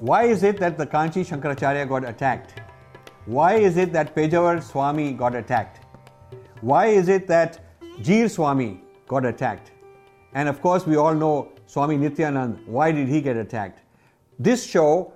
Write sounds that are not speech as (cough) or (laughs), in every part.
Why is it that the Kanchi Shankaracharya got attacked? Why is it that Pejawar Swami got attacked? Why is it that Jeer Swami got attacked? And of course, we all know Swami Nityanand. Why did he get attacked? This show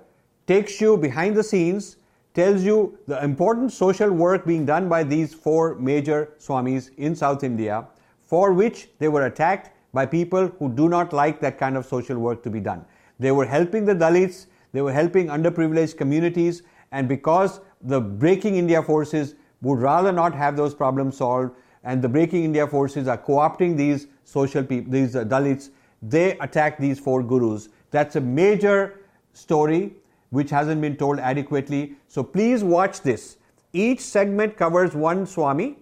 takes you behind the scenes, tells you the important social work being done by these four major Swamis in South India, for which they were attacked by people who do not like that kind of social work to be done. They were helping the Dalits, they were helping underprivileged communities, and because the Breaking India forces would rather not have those problems solved, and the Breaking India forces are co opting these social people, these uh, Dalits, they attack these four gurus. That's a major story which hasn't been told adequately. So please watch this. Each segment covers one Swami,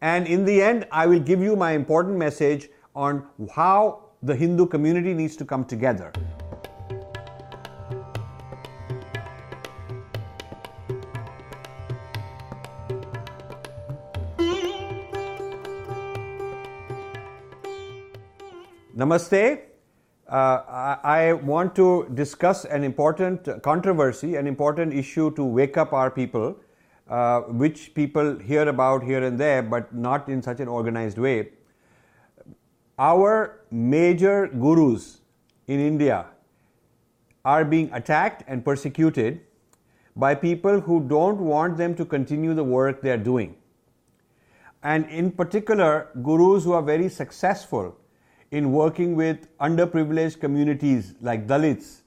and in the end, I will give you my important message on how the Hindu community needs to come together. Namaste. Uh, I, want to discuss an important controversy, an important issue to wake up our people, uh, which people hear about here and there, but not in such an organized way. Our major gurus in India are being attacked and persecuted by people who don't want them to continue the work they are doing. And in particular, gurus who are very successful in working with underprivileged communities like Dalits,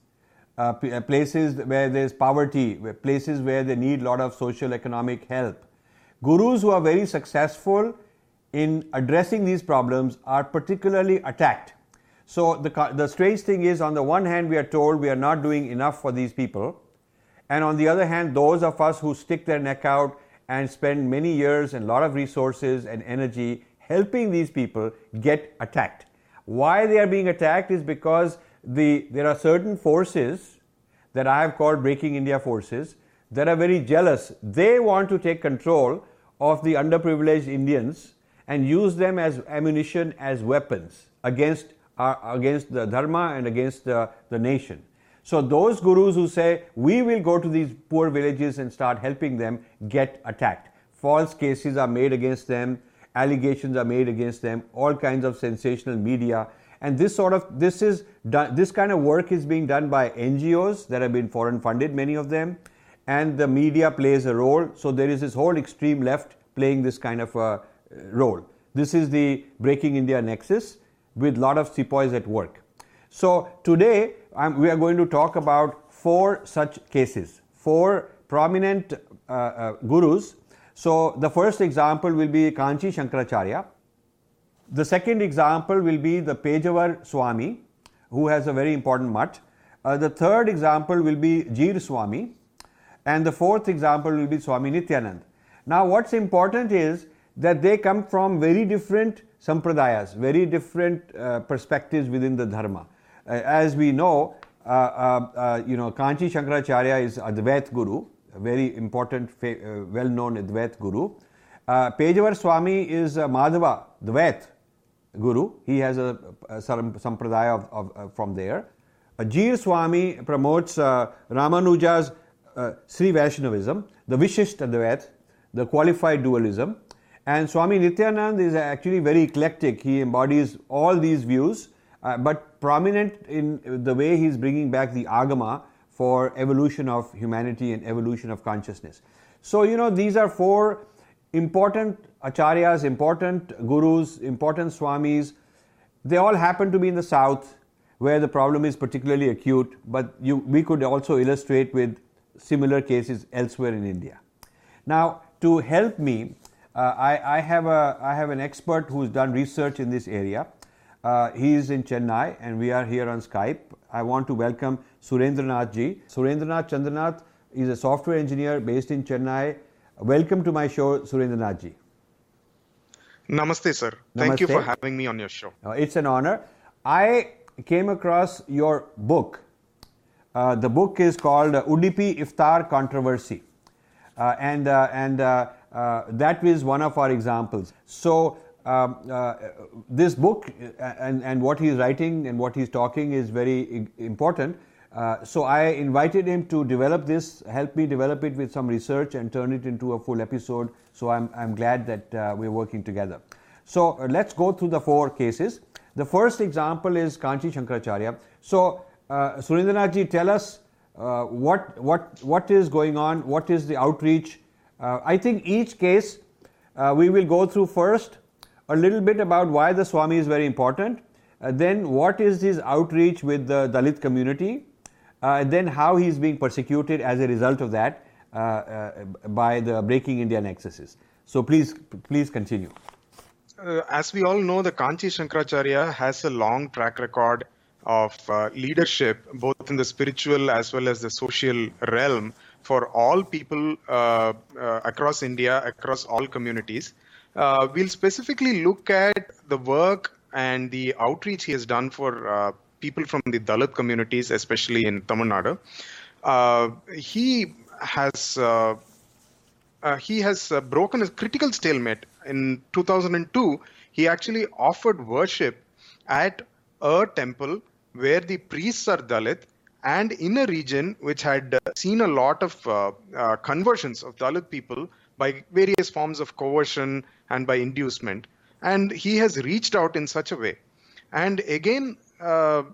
uh, uh, places where there's poverty, places where they need a lot of social economic help. Gurus who are very successful in addressing these problems are particularly attacked. So the, the strange thing is, on the one hand, we are told we are not doing enough for these people, and on the other hand, those of us who stick their neck out and spend many years and a lot of resources and energy helping these people get attacked. Why they are being attacked is because the, there are certain forces that I have called Breaking India forces that are very jealous. They want to take control of the underprivileged Indians and use them as ammunition, as weapons against, uh, against the Dharma and against the, the nation. So those gurus who say, we will go to these poor villages and start helping them, get attacked. False cases are made against them allegations are made against them, all kinds of sensational media. And this sort of this is done, this kind of work is being done by NGOs that have been foreign funded, many of them, and the media plays a role. So there is this whole extreme left playing this kind of a role. This is the Breaking India Nexus with lot of sepoys at work. So today we are going to talk about four such cases, four prominent uh, uh, gurus so the first example will be Kanchi Shankaracharya. The second example will be the Pejawar Swami, who has a very important mutt. Uh, the third example will be Jeer Swami. And the fourth example will be Swami Nityanand. Now, what's important is that they come from very different sampradayas, very different uh, perspectives within the dharma. Uh, as we know, uh, uh, uh, you know, Kanchi Shankaracharya is Advait Guru, very important, uh, well known Advait Guru. Uh, Pejawar Swami is uh, Madhava Dvait Guru. He has a, a sampradaya of, of, uh, from there. Jeer Swami promotes uh, Ramanuja's uh, Sri Vaishnavism, the Vishisht Advait, the qualified dualism. And Swami Nityanand is actually very eclectic. He embodies all these views, uh, but prominent in the way he's bringing back the Agama for evolution of humanity and evolution of consciousness. So, you know, these are four important acharyas, important gurus, important swamis. They all happen to be in the south where the problem is particularly acute, but you, we could also illustrate with similar cases elsewhere in India. Now, to help me, uh, I, I, have a, I have an expert who's done research in this area. Uh, he is in Chennai and we are here on Skype. I want to welcome Surendranath ji. Surendranath Chandranath is a software engineer based in Chennai. Welcome to my show, Surendranath ji. Namaste, sir. Namaste. Thank you for having me on your show. Uh, it's an honor. I came across your book. Uh, the book is called uh, Udupi Iftar Controversy. Uh, and uh, and uh, that is one of our examples. So, um, uh, this book uh, and, and what he's writing and what he's talking is very important. Uh, so I invited him to develop this, help me develop it with some research and turn it into a full episode. So I'm, I'm glad that uh, we're working together. So uh, let's go through the four cases. The first example is Kanchi Shankaracharya. So uh, tell us uh, what, what, what is going on, what is the outreach. Uh, I think each case we will go through first a little bit about why the Swami is very important, then what is his outreach with the Dalit community, uh, then how he is being persecuted as a result of that uh, uh, by the Breaking India nexuses. So please, please continue. Uh, as we all know, the Kanchi Shankaracharya has a long track record of uh, leadership, both in the spiritual as well as the social realm, for all people uh, across India, across all communities. We'll specifically look at the work and the outreach he has done for people from the Dalit communities, especially in Tamil Nadu. Uh, he has uh, uh, he has uh, broken a critical stalemate. In 2002, he actually offered worship at a temple where the priests are Dalit and in a region which had uh, seen a lot of uh, conversions of Dalit people by various forms of coercion and by inducement. And he has reached out in such a way. And again, uh,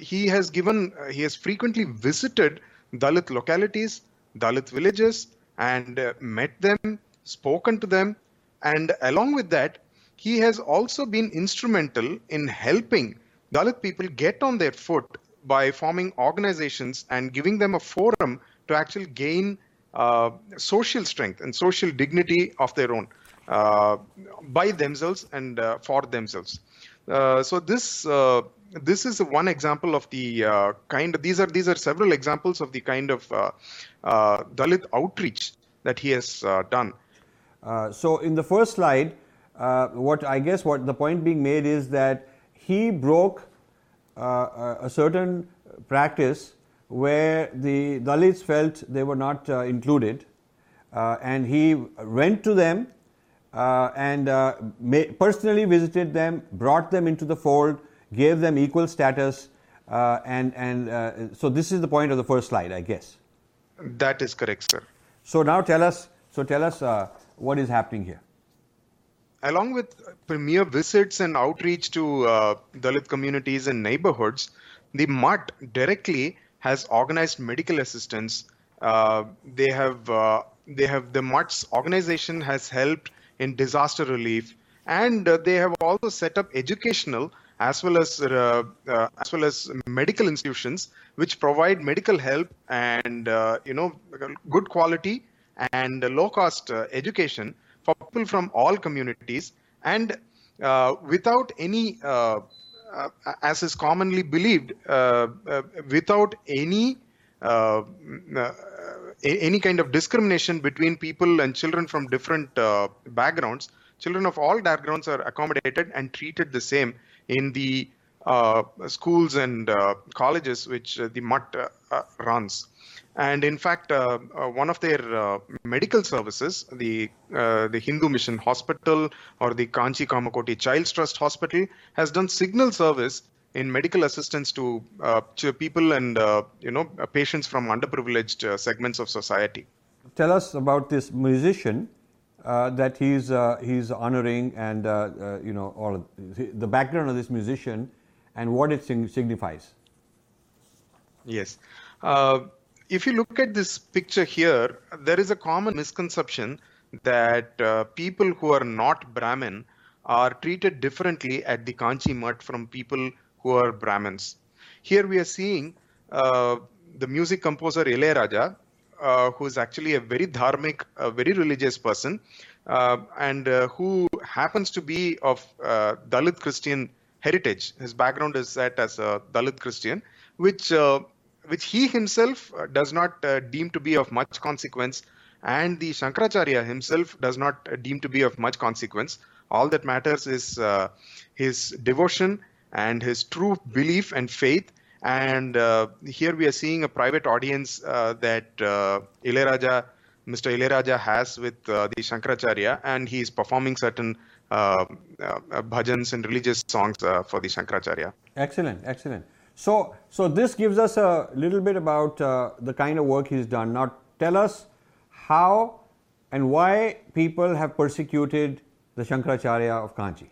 he has given, he has frequently visited Dalit localities, Dalit villages, and uh, met them, spoken to them, and along with that, he has also been instrumental in helping Dalit people get on their foot by forming organizations and giving them a forum to actually gain uh, social strength and social dignity of their own uh, by themselves and uh, for themselves. so this this is one example of the uh, kind of these are these are several examples of the kind of uh, uh, Dalit outreach that he has uh, done. Uh, so in the first slide, uh, what I guess what the point being made is that he broke a certain practice where the Dalits felt they were not included, and he went to them and personally visited them, brought them into the fold gave them equal status, uh, and and uh, so this is the point of the first slide, I guess. That is correct, sir. So now tell us. So tell us uh, what is happening here. Along with premier visits and outreach to uh, Dalit communities and neighborhoods, the Mutt directly has organized medical assistance. Uh, they have uh, they have the Mutt's organization has helped in disaster relief, and they have also set up educational as well as uh, uh, as well as medical institutions which provide medical help and uh, you know good quality and low cost uh, education for people from all communities and uh, without any uh, Uh, as is commonly believed uh, uh, without any mm, any kind of discrimination between people and children from different backgrounds children of all backgrounds are accommodated and treated the same in the uh, schools and uh, colleges which uh, the Mutt runs. And in fact, one of their medical services, the the Hindu Mission Hospital or the Kanchi Kamakoti Child's Trust Hospital, has done signal service in medical assistance to, uh, to people and uh, you know patients from underprivileged uh, segments of society. Tell us about this musician uh, that he's uh, he's honoring and uh, uh you know all the background of this musician and what it signifies. Yes, uh, if you look at this picture here, there is a common misconception that uh, people who are not Brahmin are treated differently at the Kanchi Mutt from people who are Brahmins. Here we are seeing the music composer Ilayaraja, uh, who is actually a very dharmic, a very religious person, uh, and uh, who happens to be of uh, Dalit Christian heritage. His background is that as a Dalit Christian, which uh, which he himself uh, does not deem to be of much consequence, and the Shankaracharya himself does not deem to be of much consequence. All that matters is his devotion and his true belief and faith and uh, here we are seeing a private audience uh, that uh, Ilayaraja, Mr. Ilayaraja has with uh, the Shankaracharya, and he is performing certain uh, uh, bhajans and religious songs for the Shankaracharya. Excellent, excellent. So, so this gives us a little bit about uh, the kind of work he's done. Now, tell us how and why people have persecuted the Shankaracharya of Kanchi.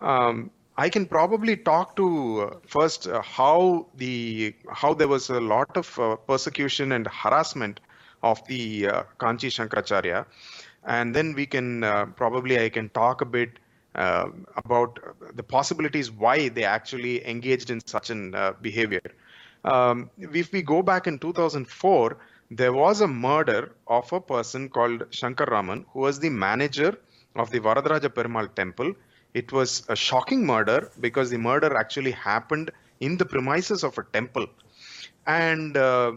Um, I can probably talk to uh, first uh, how the how there was a lot of uh, persecution and harassment of the uh, Kanchi Shankaracharya, and then we can uh, probably I can talk a bit uh, about the possibilities why they actually engaged in such an behavior. Um, if we go back in 2004, there was a murder of a person called Shankar Raman, who was the manager of the Varadaraja temple it was a shocking murder because the murder actually happened in the premises of a temple, and uh,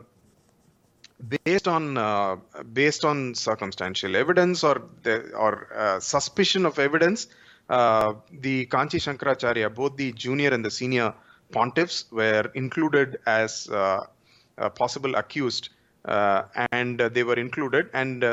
based on uh, based on circumstantial evidence or the, or uh, suspicion of evidence, uh, the Kanchi Shankaracharya, both the junior and the senior pontiffs, were included as uh, possible accused, uh, and they were included. And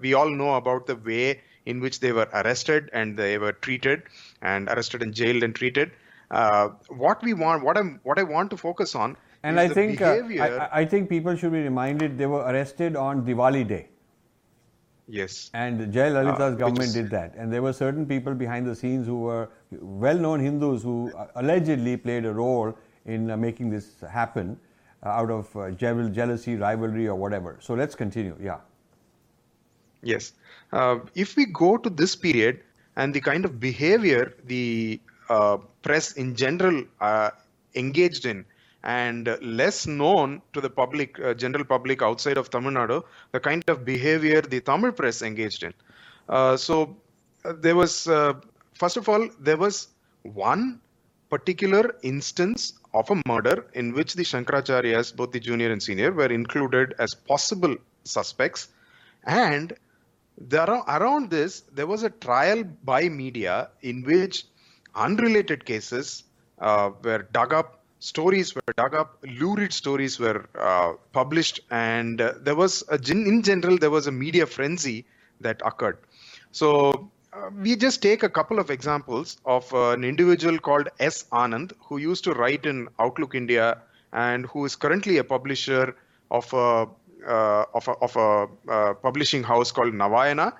we all know about the way in which they were arrested and they were treated and arrested and jailed and treated. Uh, what we want, what I'm, what I want to focus on, and I think uh, I, I, think people should be reminded they were arrested on Diwali day. Yes. And Jayalalithaa's uh, government is, did that, and there were certain people behind the scenes who were well-known Hindus who uh, allegedly played a role in uh, making this happen uh, out of jealousy, rivalry, or whatever. So let's continue. Yeah. Yes. Uh, if we go to this period and the kind of behavior the uh, press in general uh, engaged in and less known to the public, uh, general public outside of Tamil Nadu, the kind of behavior the Tamil press engaged in. Uh, so uh, there was, first of all, there was one particular instance of a murder in which the Shankaracharyas, both the junior and senior, were included as possible suspects. And there around this, there was a trial by media in which unrelated cases uh, were dug up, stories were dug up, lurid stories were uh, published, and uh, there was a, in general there was a media frenzy that occurred. So uh, we just take a couple of examples of uh, an individual called S. Anand who used to write in Outlook India and who is currently a publisher of a uh, of a, of a uh, publishing house called Navayana.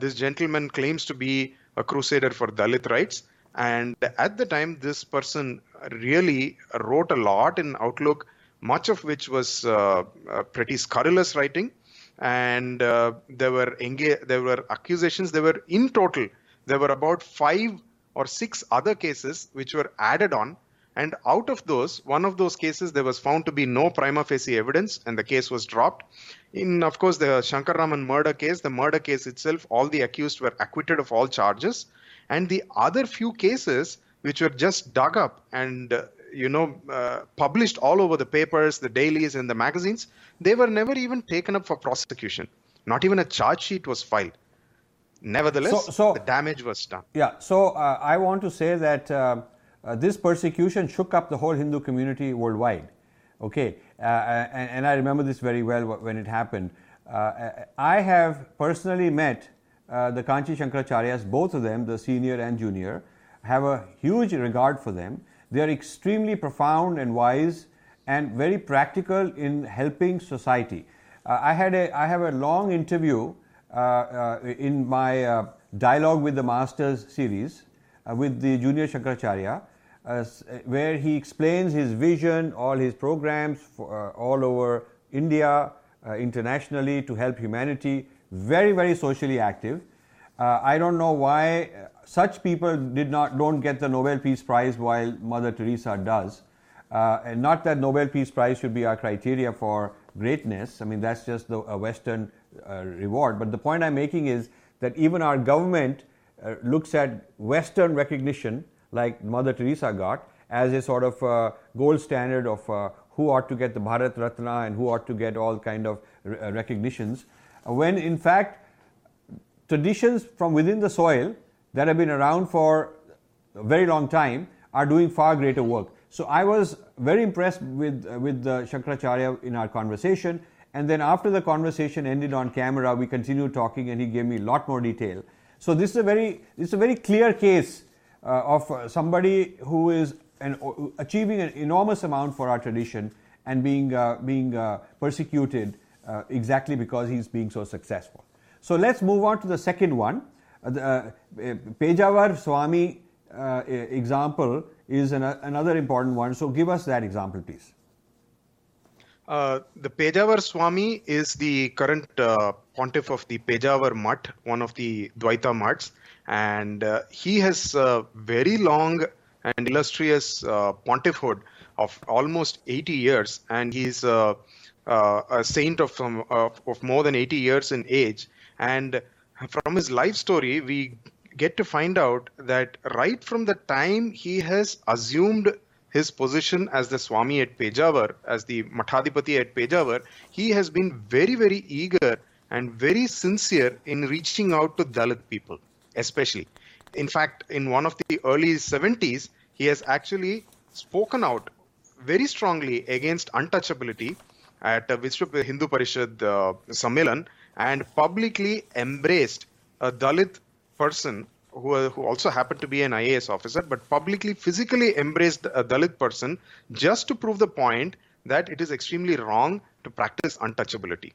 This gentleman claims to be a crusader for Dalit rights. And at the time, this person really wrote a lot in Outlook, much of which was uh, pretty scurrilous writing. And uh, there were enga- there were accusations. There were in total there were about five or six other cases which were added on and out of those, one of those cases, there was found to be no prima facie evidence, and the case was dropped. In, of course, the Shankar Raman murder case, the murder case itself, all the accused were acquitted of all charges. And the other few cases, which were just dug up and uh, you know uh, published all over the papers, the dailies, and the magazines, they were never even taken up for prosecution. Not even a charge sheet was filed. Nevertheless, so, so, the damage was done. Yeah. So uh, I want to say that uh, uh, this persecution shook up the whole Hindu community worldwide. Okay, uh, and, and, I remember this very well when it happened. Uh, I have personally met uh, the Kanchi Shankaracharyas, both of them, the senior and junior, have a huge regard for them. They are extremely profound and wise and very practical in helping society. Uh, I had a I have a long interview uh, in my dialogue with the masters series uh, with the junior Shankaracharya, uh, where he explains his vision, all his programs for, uh, all over India, internationally to help humanity. Very, very socially active. I don't know why such people did not don't get the Nobel Peace Prize while Mother Teresa does. Uh, and not that Nobel Peace Prize should be our criteria for greatness. I mean, that's just the, a Western uh, reward. But the point I'm making is that even our government uh, looks at Western recognition, like Mother Teresa got, as a sort of uh, gold standard of uh, who ought to get the Bharat Ratna and who ought to get all kind of uh, recognitions, when in fact traditions from within the soil that have been around for a very long time are doing far greater work. So I was very impressed with uh, with the Shankaracharya in our conversation, and then after the conversation ended on camera, we continued talking, and he gave me a lot more detail. So this is a very this is a very clear case uh, of uh, somebody who is an, achieving an enormous amount for our tradition and being, uh, being uh, persecuted uh, exactly because he's being so successful. So let's move on to the second one. Uh, the, uh, Pejavar Swami uh, example is an, another important one. So give us that example, please. Uh, the Pejavar Swami is the current uh, pontiff of the Pejavar Mutt, one of the Dvaita Mutts, and uh, he has a very long and illustrious uh, pontiffhood of almost 80 years, and he's uh, a saint of, some, of more than 80 years in age. And from his life story, we get to find out that right from the time he has assumed his position as the Swami at Pejavar, as the Mathadipati at Pejavar, he has been very, very eager and very sincere in reaching out to Dalit people, especially. In fact, in one of the early 70s, he has actually spoken out very strongly against untouchability at a Vishwa Hindu Parishad uh, Sammelan and publicly embraced a Dalit person who, who also happened to be an IAS officer, but publicly, physically embraced a Dalit person just to prove the point that it is extremely wrong to practice untouchability.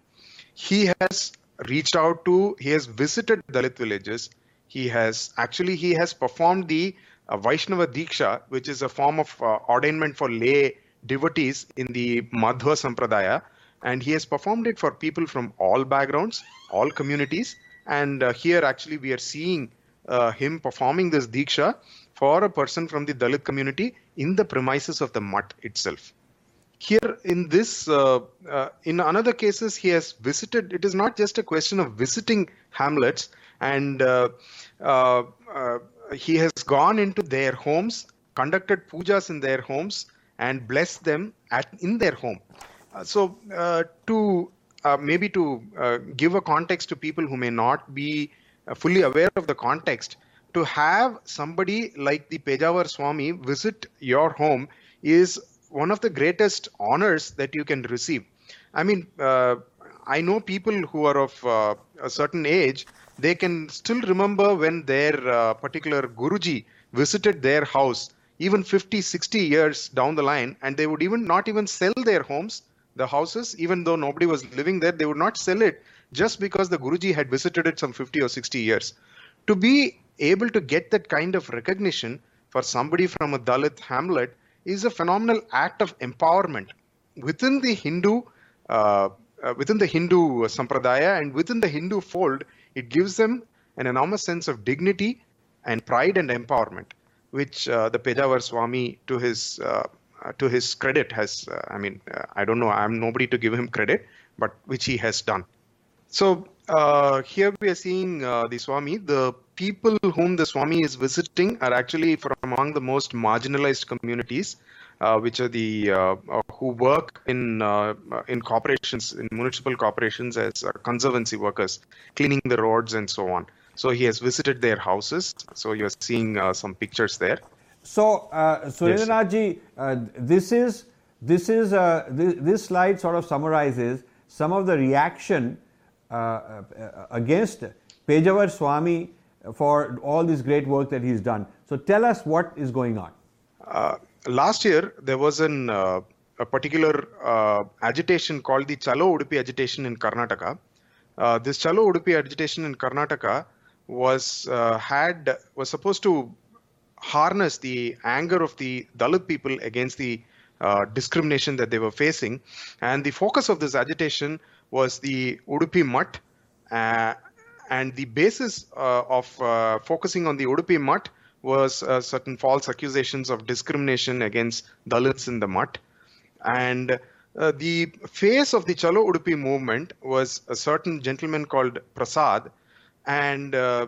He has reached out to, he has visited Dalit villages. He has actually, he has performed the uh, Vaishnava Diksha, which is a form of uh, ordainment for lay devotees in the Madhva Sampradaya. And he has performed it for people from all backgrounds, all communities. And uh, here, actually, we are seeing uh, him performing this diksha for a person from the Dalit community in the premises of the mutt itself. Here, in this, uh, uh, in another cases, he has visited. It is not just a question of visiting hamlets, and uh, uh, he has gone into their homes, conducted pujas in their homes, and bless them at in their home. so, to maybe to give a context to people who may not be uh, fully aware of the context, to have somebody like the Pejavar Swami visit your home is one of the greatest honors that you can receive. I mean, uh, I know people who are of uh, a certain age, they can still remember when their uh, particular Guruji visited their house, even 50, 60 years down the line, and they would even not even sell their homes, the houses, even though nobody was living there, they would not sell it just because the Guruji had visited it some 50 or 60 years. To be able to get that kind of recognition for somebody from a Dalit hamlet is a phenomenal act of empowerment within the Hindu, uh, uh, within the Hindu sampradaya and within the Hindu fold. It gives them an enormous sense of dignity and pride and empowerment, which uh, the Pejavar Swami, to his uh, to his credit, has. Uh, I mean, uh, I don't know. I'm nobody to give him credit, but which he has done. So uh, here we are seeing uh, the Swami. The people whom the Swami is visiting are actually from among the most marginalized communities, uh, which are the uh, uh, who work in uh, in corporations, in municipal corporations as conservancy workers, cleaning the roads and so on. So he has visited their houses. So you are seeing some pictures there. So, uh, Surendranathji, this is this is this, this slide sort of summarizes some of the reaction uh, uh, against Pejavar Swami for all this great work that he's done. So tell us what is going on. Uh, last year, there was an, uh, a particular uh, agitation called the Chalo Udupi agitation in Karnataka. Uh, this Chalo Udupi agitation in Karnataka was had was supposed to harness the anger of the Dalit people against the discrimination that they were facing, and the focus of this agitation was the Udupi Mutt. Uh, and the basis uh, of uh, focusing on the Udupi Mutt was uh, certain false accusations of discrimination against Dalits in the Mutt. And uh, the face of the Chalo Udupi movement was a certain gentleman called Prasad. And uh,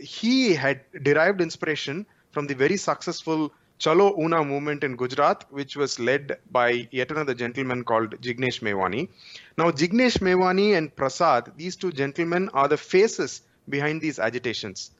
he had derived inspiration from the very successful Chalo Una movement in Gujarat, which was led by yet another gentleman called Jignesh Mevani. Now, Jignesh Mevani and Prasad, these two gentlemen are the faces behind these agitations.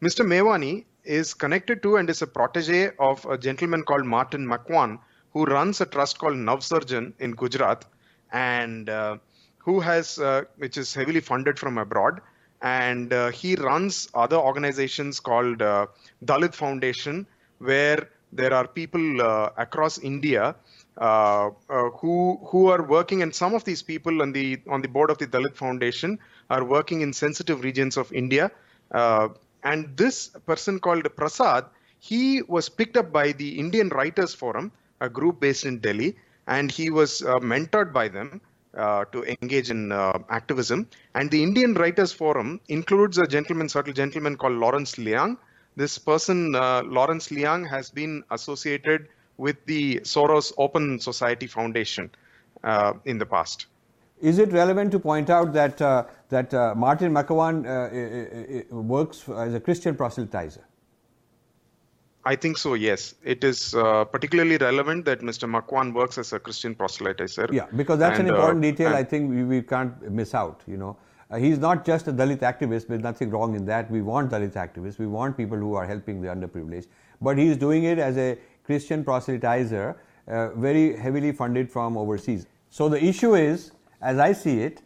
Mr. Mevani is connected to and is a protege of a gentleman called Martin Macwan, who runs a trust called Navsarjan in Gujarat, and uh, who has, uh, which is heavily funded from abroad, and uh, he runs other organizations called uh, Dalit Foundation, where there are people uh, across India uh, uh, who who are working, and some of these people on the on the board of the Dalit Foundation are working in sensitive regions of India. Uh, and this person called Prasad, he was picked up by the Indian Writers Forum, a group based in Delhi, and he was mentored by them. Uh, to engage in uh, activism. And the Indian Writers Forum includes a gentleman, subtle gentleman called Lawrence Liang. This person, uh, Lawrence Liang, has been associated with the Soros Open Society Foundation uh, in the past. Is it relevant to point out that uh, that Martin Macwan works as a Christian proselytizer? I think so, yes. It is uh, particularly relevant that Mr. Macwan works as a Christian proselytizer. Yeah, because that's and, an important uh, detail I think we, we, can't miss out, you know. Uh, he's not just a Dalit activist, there's nothing wrong in that. We want Dalit activists, we want people who are helping the underprivileged. But he's doing it as a Christian proselytizer, uh, very heavily funded from overseas. So the issue is, as I see it,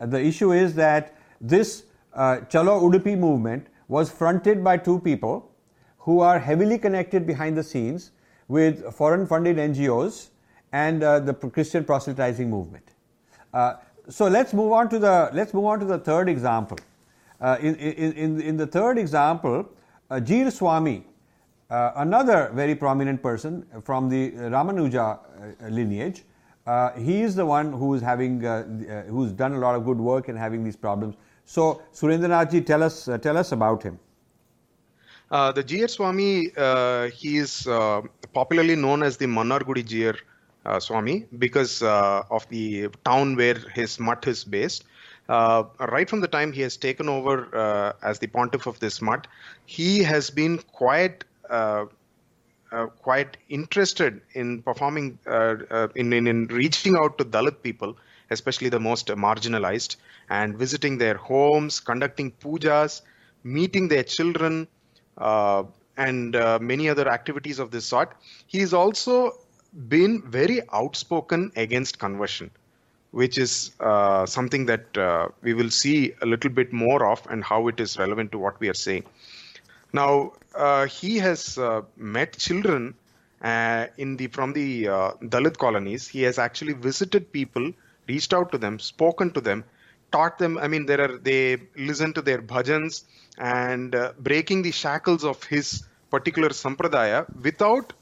uh, the issue is that this uh, Chalo Udupi movement was fronted by two people who are heavily connected behind the scenes with foreign funded NGOs and uh, the Christian proselytizing movement. Uh, so let's move on to the let's move on to the third example. Uh, in, in, in, in, the third example, uh, Jeer Swami, uh, another very prominent person from the Ramanuja uh, lineage, uh, he is the one who is having who's done a lot of good work and having these problems. So Surendranath tell us tell us about him. Uh, the Jeer Swami, uh, he is uh, popularly known as the Mannargudi Jeer uh, Swami because uh, of the town where his mutt is based. Uh, right from the time he has taken over as the pontiff of this mutt, he has been quite quite interested in performing in, in, in reaching out to Dalit people, especially the most marginalized, and visiting their homes, conducting pujas, meeting their children, uh, and uh, many other activities of this sort. He's also been very outspoken against conversion, which is uh, something that uh, we will see a little bit more of and how it is relevant to what we are saying. Now, uh, he has uh, met children in the from the Dalit colonies. He has actually visited people, reached out to them, spoken to them, taught them. I mean, there are they listen to their bhajans and uh, breaking the shackles of his particular sampradaya without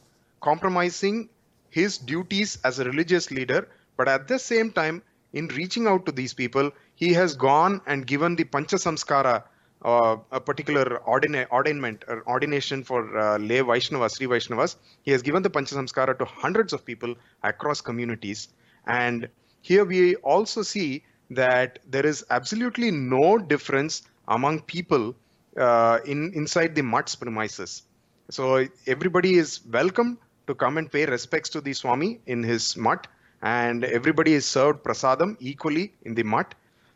compromising his duties as a religious leader. But at the same time, in reaching out to these people, he has gone and given the Pancha Samskara, uh, a particular ordina- or ordination for uh, lay Vaishnavas, Sri Vaishnavas. He has given the Pancha Samskara to hundreds of people across communities. And here we also see that there is absolutely no difference among people uh, in inside the mutt's premises. So everybody is welcome to come and pay respects to the Swami in his mutt, and everybody is served prasadam equally in the mutt.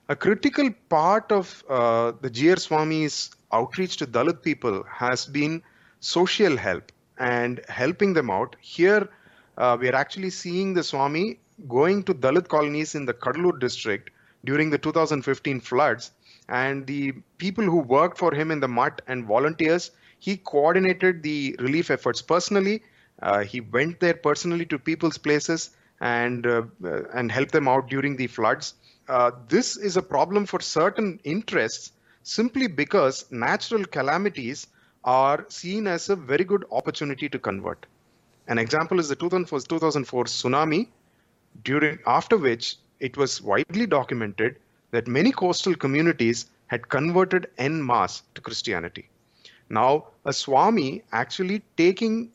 A critical part of uh, the Jeer Swami's outreach to Dalit people has been social help and helping them out. Here, uh, we are actually seeing the Swami going to Dalit colonies in the Cuddalore district during the 2015 floods and the people who worked for him in the mutt and volunteers he coordinated the relief efforts personally. Uh, he went there personally to people's places and uh, and helped them out during the floods. Uh, this is a problem for certain interests simply because natural calamities are seen as a very good opportunity to convert. An example is the 2004, 2004 tsunami during after which it was widely documented that many coastal communities had converted en masse to Christianity. Now, a Swami actually taking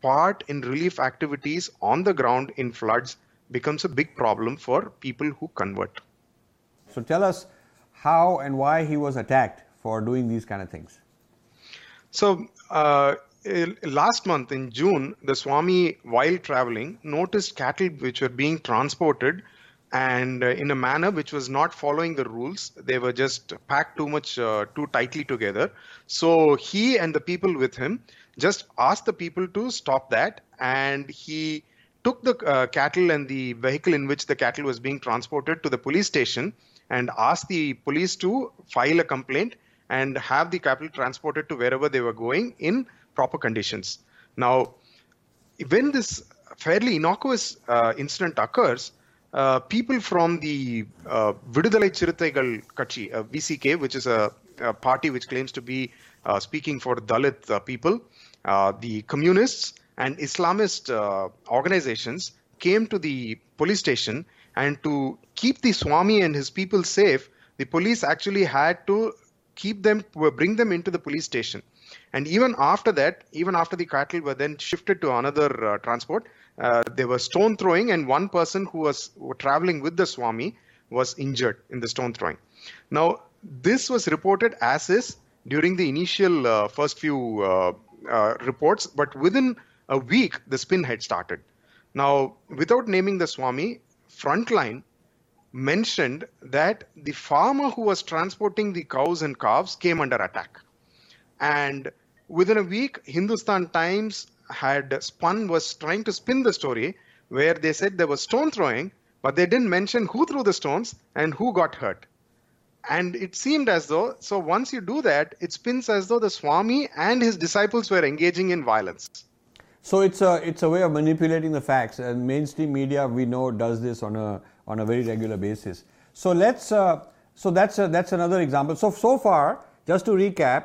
part in relief activities on the ground in floods becomes a big problem for people who convert. So, tell us how and why he was attacked for doing these kind of things. So, uh, last month in June, the Swami, while traveling, noticed cattle which were being transported and uh, in a manner which was not following the rules. They were just packed too much, uh, too tightly together. So he and the people with him just asked the people to stop that, and he took the uh, cattle and the vehicle in which the cattle was being transported to the police station and asked the police to file a complaint and have the cattle transported to wherever they were going in proper conditions. Now, when this fairly innocuous uh, incident occurs, people from the uh, Viduthalai Chiruthaigal Katchi, uh, VCK, which is a, a, party which claims to be uh, speaking for Dalit uh, people, uh, the communists and Islamist organizations came to the police station and to keep the Swami and his people safe, the police actually had to keep them, bring them into the police station. And even after that, even after the cattle were then shifted to another uh, transport, uh, there was stone throwing, and one person who was traveling with the Swami was injured in the stone throwing. Now, this was reported as is during the initial uh, first few uh, uh, reports, but within a week, the spin had started. Now, without naming the Swami, Frontline mentioned that the farmer who was transporting the cows and calves came under attack. And within a week, Hindustan Times had spun, was trying to spin the story where they said there was stone throwing, but they didn't mention who threw the stones and who got hurt. And it seemed as though, so once you do that, it spins as though the Swami and his disciples were engaging in violence. So it's a it's a way of manipulating the facts, and mainstream media we know does this on a on a very regular basis. So let's uh, so that's a, that's another example. So so far, just to recap,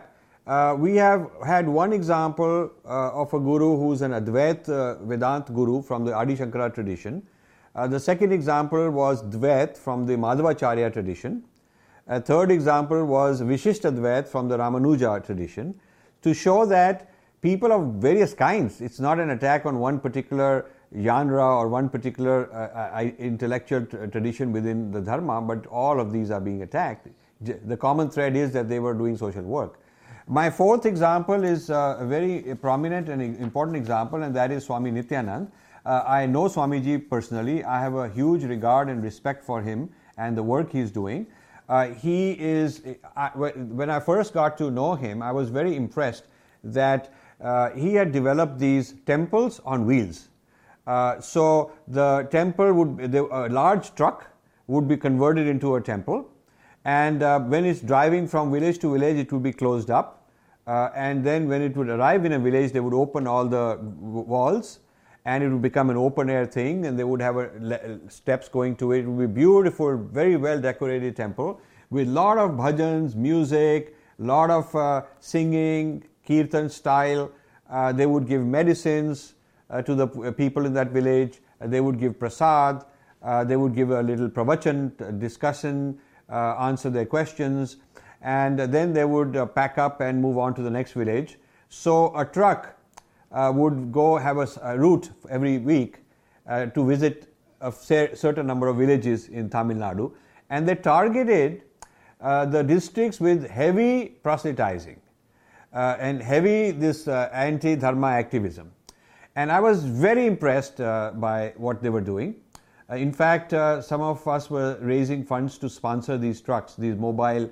uh, we have had one example uh, of a guru who's an Advait uh, Vedant guru from the Adi Shankara tradition. Uh, the second example was Dvait from the Madhvacharya tradition. A third example was Vishisht Advait from the Ramanuja tradition to show that people of various kinds. It's not an attack on one particular genre or one particular uh, uh intellectual t- tradition within the dharma, but all of these are being attacked. The common thread is that they were doing social work. My fourth example is uh, a very prominent and important example, and that is Swami Nityanand. Uh, I know Swamiji personally. I have a huge regard and respect for him and the work he's doing. Uh, he is, I, when I first got to know him, I was very impressed that uh, he had developed these temples on wheels. Uh, so the temple would, the, a large truck would be converted into a temple, and uh, when it's driving from village to village, it would be closed up. Uh, and then when it would arrive in a village, they would open all the walls and it would become an open air thing and they would have a, steps going to it. It would be beautiful, very well decorated temple with lot of bhajans, music, lot of uh, singing, kirtan style. Uh, they would give medicines uh, to the uh, people in that village. Uh, they would give prasad. They would give a little pravachan, discussion, answer their questions, and then they would pack up and move on to the next village. So a truck would go have a, a route every week to visit a certain number of villages in Tamil Nadu, and they targeted uh, the districts with heavy proselytizing uh, and heavy this uh, anti-dharma activism. And I was very impressed uh, by what they were doing. Uh, in fact, uh, some of us were raising funds to sponsor these trucks, these mobile uh,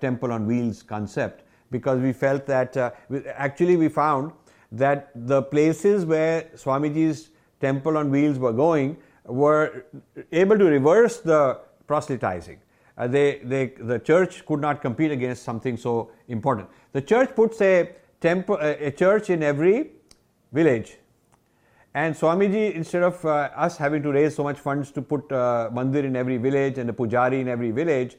temple on wheels concept, because we felt that we, actually we found that the places where Swamiji's temple on wheels were going were able to reverse the proselytizing. Uh, they, they, the church could not compete against something so important. The church puts a temple, a church in every village. And Swamiji, instead of uh, us having to raise so much funds to put uh, mandir in every village and a pujari in every village,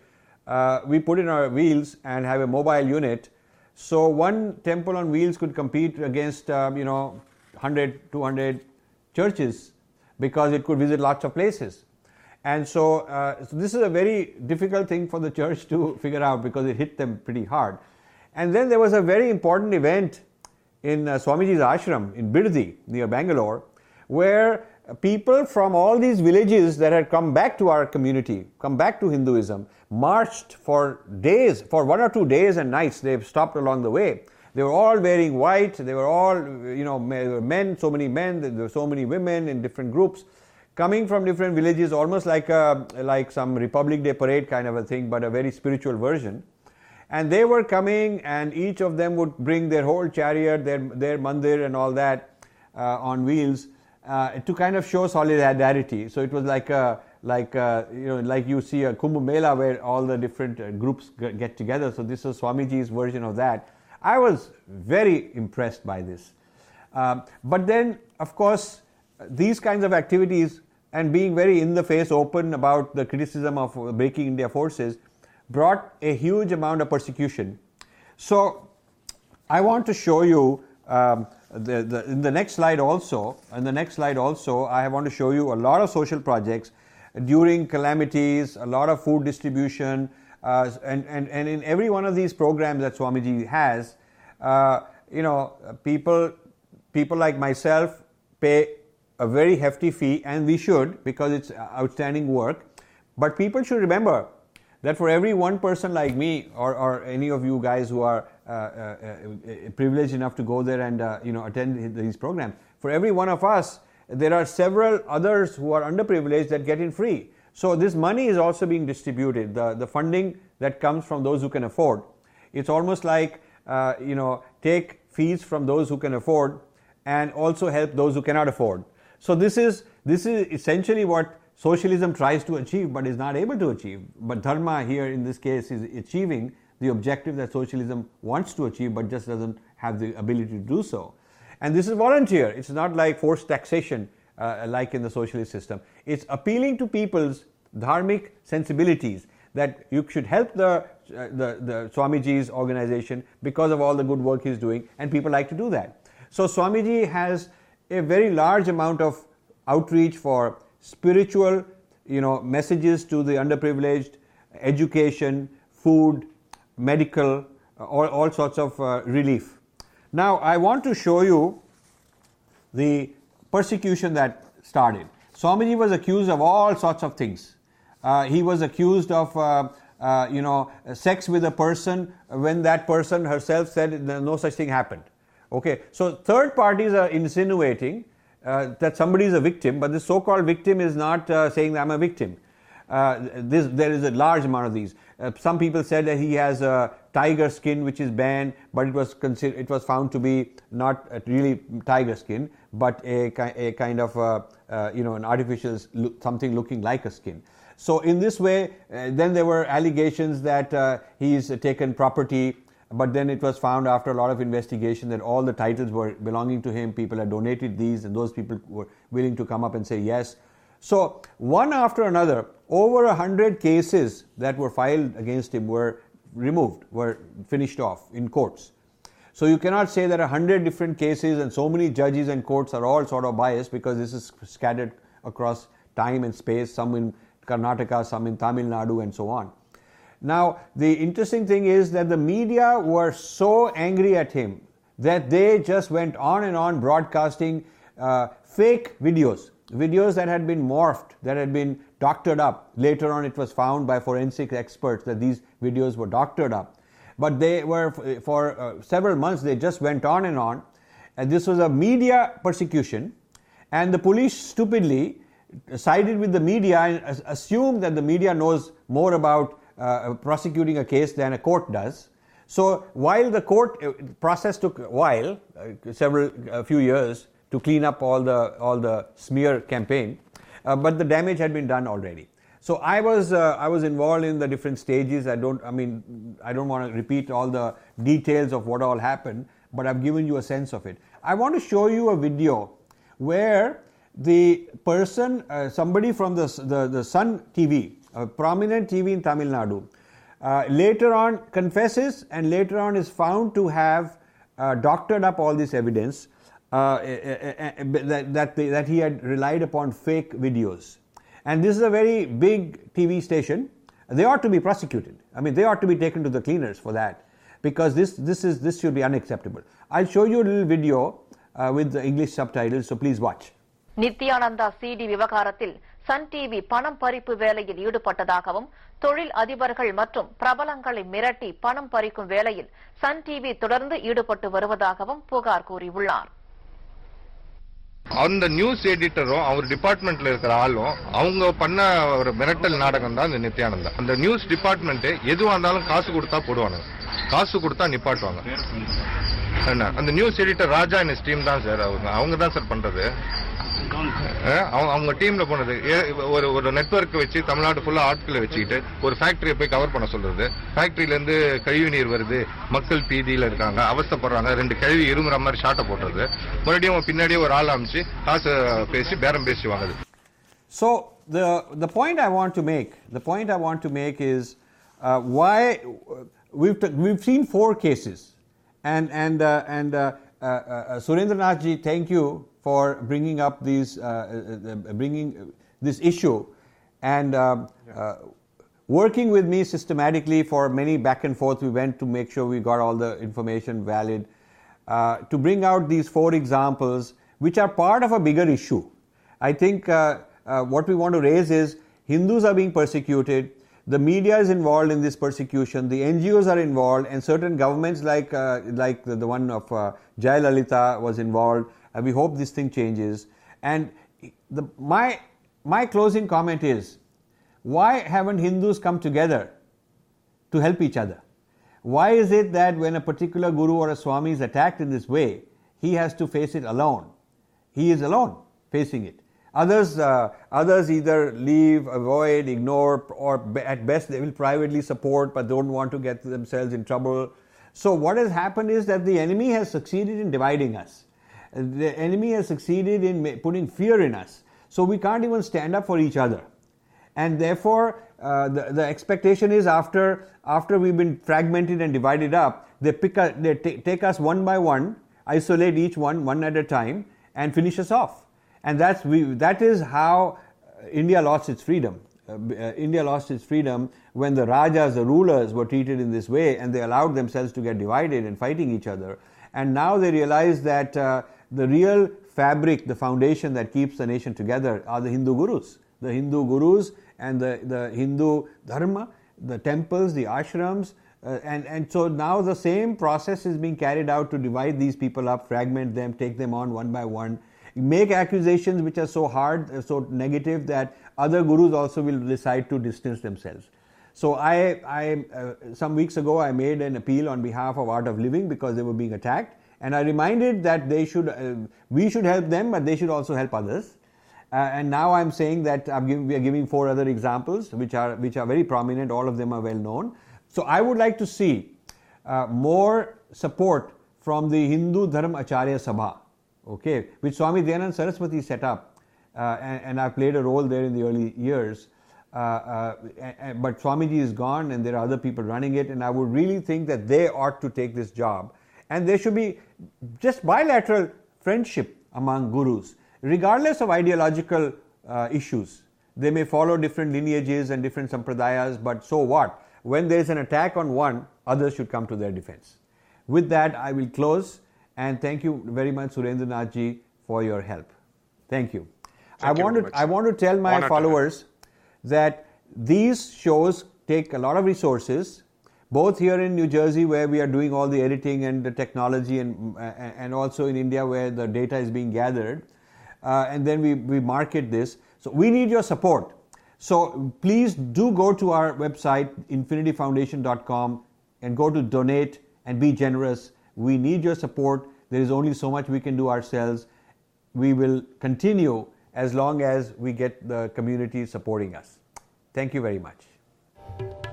uh, we put in our wheels and have a mobile unit. So one temple on wheels could compete against, um, you know, 100, 200 churches because it could visit lots of places. And so, uh, so this is a very difficult thing for the church to (laughs) figure out because it hit them pretty hard. And then there was a very important event in uh, Swamiji's ashram in Bidadi near Bangalore, where people from all these villages that had come back to our community, come back to Hinduism, marched for days, for one or two days and nights. They've stopped along the way. They were all wearing white. They were all, you know, men, so many men. There were so many women in different groups, coming from different villages, almost like a, like some Republic Day parade kind of a thing, but a very spiritual version. And they were coming, and each of them would bring their whole chariot, their, their mandir, and all that uh, on wheels uh, to kind of show solidarity. So it was like a, like you know like you see a Kumbh Mela where all the different uh, groups get together. So this was Swamiji's version of that. I was very impressed by this. Um, but then, of course, these kinds of activities and being very in the face, open about the criticism of uh, breaking India forces brought a huge amount of persecution. So, I want to show you um, the, the, in the next slide also. In the next slide also, I want to show you a lot of social projects during calamities, a lot of food distribution, uh, and, and, and in every one of these programs that Swamiji has, uh, you know, people, people like myself pay a very hefty fee, and we should because it's outstanding work. But people should remember that for every one person like me or, or any of you guys who are privileged enough to go there and uh, you know attend these programs, for every one of us, there are several others who are underprivileged that get in free. So this money is also being distributed. The the funding that comes from those who can afford. It's almost like uh, you know take fees from those who can afford and also help those who cannot afford. So this is this is essentially what socialism tries to achieve but is not able to achieve. But dharma here in this case is achieving the objective that socialism wants to achieve but just doesn't have the ability to do so. And this is volunteer. It's not like forced taxation uh, like in the socialist system. It's appealing to people's dharmic sensibilities that you should help the, uh, the, the Swamiji's organization because of all the good work he's doing, and people like to do that. So Swamiji has a very large amount of outreach for spiritual, you know, messages to the underprivileged, education, food, medical, uh, all, all sorts of uh, relief. Now, I want to show you the persecution that started. Swamiji was accused of all sorts of things. Uh, he was accused of, uh, uh, you know, sex with a person when that person herself said no such thing happened. Okay, so third parties are insinuating uh, that somebody is a victim, but the so-called victim is not saying I'm a victim. This, there is a large amount of these. Uh, some people said that he has a tiger skin, which is banned, but it was considered, it was found to be not really tiger skin, but a, a kind of uh, uh, you know an artificial something looking like a skin. So in this way, then there were allegations that he's taken property but then it was found after a lot of investigation that all the titles were belonging to him. People had donated these, and those people were willing to come up and say yes. So, one after another, over a hundred cases that were filed against him were removed, were finished off in courts. So, you cannot say that a hundred different cases and so many judges and courts are all sort of biased because this is scattered across time and space, some in Karnataka, some in Tamil Nadu, and so on. Now, the interesting thing is that the media were so angry at him that they just went on and on broadcasting uh, fake videos, videos that had been morphed, that had been doctored up. Later on, it was found by forensic experts that these videos were doctored up. But they were, for uh, several months, they just went on and on. And this was a media persecution. And the police stupidly sided with the media and assumed that the media knows more about uh, prosecuting a case than a court does. So while the court uh, process took a while, uh, several a few years to clean up all the all the smear campaign, uh, but the damage had been done already. So I was uh, I was involved in the different stages. I don't I mean I don't want to repeat all the details of what all happened, but I've given you a sense of it. I want to show you a video where the person, uh, somebody from the, the the Sun TV, a prominent TV in Tamil Nadu, uh, later on confesses and later on is found to have uh, doctored up all this evidence uh, that, that, they, that he had relied upon fake videos. And this is a very big TV station. They ought to be prosecuted. I mean, they ought to be taken to the cleaners for that because this, this, is, this should be unacceptable. I'll show you a little video uh, with the English subtitles, so please watch. Nithyananda CD விவகாரத்தில் Sun TV பணம் பறிப்பு வேலையில் ஈடுபட்டதாகவும் தொழில் அதிபர்கள் மற்றும் பிரபலங்களை மிரட்டி பணம் பறிக்கும் வேலையில் சன் டிவி தொடர்ந்து ஈடுபட்டு வருவதாகவும் புகார் கூறியுள்ளார் அந்த நியூஸ் எடிட்டரும் அவர் டிபார்ட்மெண்ட்ல இருக்கிற ஆளும் அவங்க பண்ண ஒரு மிரட்டல் நாடகம் தான் இந்த நித்யானந்தா. அந்த நியூஸ் டிபார்ட்மெண்ட் எதுவா இருந்தாலும் காசு கொடுத்தா போடுவாங்க காசு கொடுத்தா நிப்பாட்டுவாங்க. என்ன? அந்த நியூஸ் எடிட்டர் ராஜா என்ன டீம் தான் சார் அவங்க. அவங்க தான் சார் பண்றது. அவங்க- டீம்ல போனது. ஏ- ஒரு ஒரு நெட்ஒர்க் வச்சு தமிழ்நாடு ஃபுல்லா ஆட்களை வச்சுக்கிட்டு ஒரு ஃபேக்டரியை போய் கவர் பண்ண சொல்றது. ஃபேக்டரியில இருந்து கழிவு நீர் வருது. மக்கள் பீதியில இருக்காங்க அவஸ்தைப்படுறாங்க. ரெண்டு கழிவு இருமுற மாதிரி ஷாட்டை போடுறது மறுபடியும் பின்னாடியே ஒரு ஆள் அமைச்சு காசு பேசி பேரம் பேசி வாங்குது. So the the point I want to make, the point I want to make is uh, why we've t- we've seen four cases, and and uh, and uh, uh, uh, Surendranath ji, thank you. For bringing up these uh, uh, uh, bringing this issue, and um, uh, working with me systematically for many back and forth. We went to make sure we got all the information valid uh, to bring out these four examples, which are part of a bigger issue. I think uh, uh, what we want to raise is Hindus are being persecuted, the media is involved in this persecution, the NGOs are involved, and certain governments like uh, like the, the one of uh, Jayalalithaa was involved. And we hope this thing changes. And the, my my closing comment is, why haven't Hindus come together to help each other? Why is it that when a particular guru or a swami is attacked in this way, he has to face it alone? He is alone facing it. Others, uh, others either leave, avoid, ignore, or at best they will privately support but don't want to get themselves in trouble. So, what has happened is that the enemy has succeeded in dividing us. The enemy has succeeded in putting fear in us. So, we can't even stand up for each other. And therefore uh, the, the expectation is after after we've been fragmented and divided up they pick a, they ta- take us one by one isolate each one one at a time and finish us off. And that's we that is how uh, india lost its freedom. Uh, uh, india lost its freedom when the rajas the rulers were treated in this way and they allowed themselves to get divided and fighting each other. And now they realize that uh, the real fabric the foundation that keeps the nation together are the hindu gurus the Hindu gurus and the, the Hindu dharma, the temples, the ashrams, uh, and, and so now the same process is being carried out to divide these people up, fragment them, take them on one by one, make accusations which are so hard, uh, so negative that other gurus also will decide to distance themselves. So I, I uh, some weeks ago I made an appeal on behalf of Art of Living because they were being attacked, and I reminded that they should, uh, we should help them, but they should also help others. Uh, and now I'm saying that I'm giving, we are giving four other examples, which are which are very prominent. All of them are well known. So I would like to see uh, more support from the Hindu Dharma Acharya Sabha, okay, which Swami Dayanand Saraswati set up, uh, and, and I played a role there in the early years. Uh, uh, but Swamiji is gone, and there are other people running it, and I would really think that they ought to take this job, and there should be just bilateral friendship among gurus regardless of ideological uh, issues. They may follow different lineages and different sampradayas, but so what? When there is an attack on one, others should come to their defense. With that, I will close and thank you very much, Surendranath ji, for your help. Thank you. Thank I want to. I want to tell my Honored to followers that these shows take a lot of resources both here in New Jersey where we are doing all the editing and the technology and and also in India where the data is being gathered. Uh, and then we, we market this. So we need your support. So please do go to our website infinityfoundation.com and go to donate and be generous. We need your support. There is only so much we can do ourselves. We will continue as long as we get the community supporting us. Thank you very much.